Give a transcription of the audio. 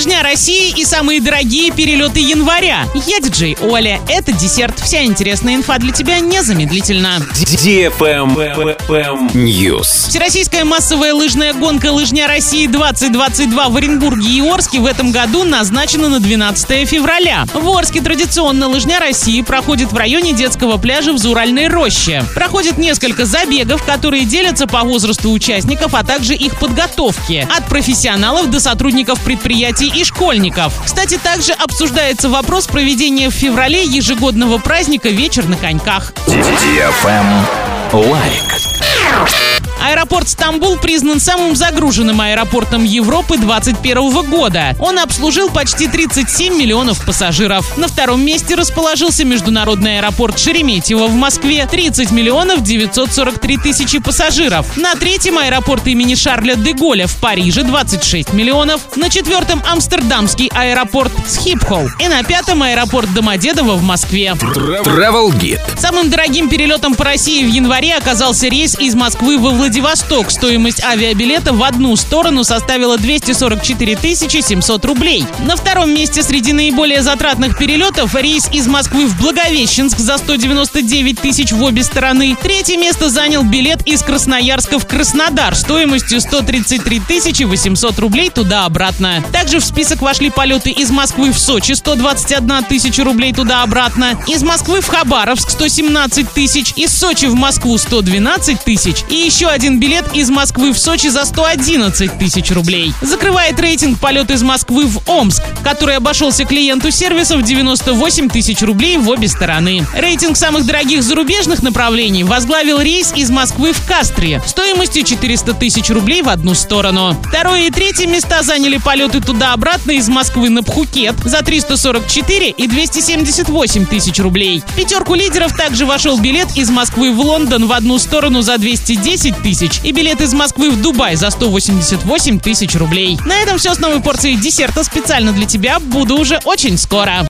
Лыжня России и самые дорогие перелеты января. Я диджей Оля. Это десерт. Вся интересная инфа для тебя незамедлительно. News. Всероссийская массовая лыжная гонка «Лыжня России 2022» в Оренбурге и Орске в этом году назначена на 12 февраля. В Орске традиционно «Лыжня России» проходит в районе детского пляжа в Зуральной роще. Проходит несколько забегов, которые делятся по возрасту участников, а также их подготовки. От профессионалов до сотрудников предприятий и школьников. Кстати, также обсуждается вопрос проведения в феврале ежегодного праздника «Вечер на коньках». Лайк. Аэропорт Стамбул признан самым загруженным аэропортом Европы 2021 года. Он обслужил почти 37 миллионов пассажиров. На втором месте расположился международный аэропорт Шереметьево в Москве 30 миллионов 943 тысячи пассажиров. На третьем аэропорт имени Шарля де Голля в Париже 26 миллионов. На четвертом Амстердамский аэропорт Схипхол. И на пятом аэропорт Домодедово в Москве. Travel Guide. Самым дорогим перелетом по России в январе оказался рейс из Москвы во Владивосток. Стоимость авиабилета в одну сторону составила 244 700 рублей. На втором месте среди наиболее затратных перелетов рейс из Москвы в Благовещенск за 199 тысяч в обе стороны. Третье место занял билет из Красноярска в Краснодар стоимостью 133 800 рублей туда-обратно. Также в список вошли полеты из Москвы в Сочи 121 тысяча рублей туда-обратно, из Москвы в Хабаровск 117 тысяч, из Сочи в Москву 112 тысяч и еще один билет из Москвы в Сочи за 111 тысяч рублей. Закрывает рейтинг полет из Москвы в Омск, который обошелся клиенту сервиса в 98 тысяч рублей в обе стороны. Рейтинг самых дорогих зарубежных направлений возглавил рейс из Москвы в Кастре стоимостью 400 тысяч рублей в одну сторону. Второе и третье места заняли полеты туда-обратно из Москвы на Пхукет за 344 и 278 тысяч рублей. В пятерку лидеров также вошел билет из Москвы в Лондон в одну сторону за 210 тысяч и билет из Москвы в Дубай за 188 тысяч рублей. На этом все с новой порцией десерта специально для тебя. Буду уже очень скоро.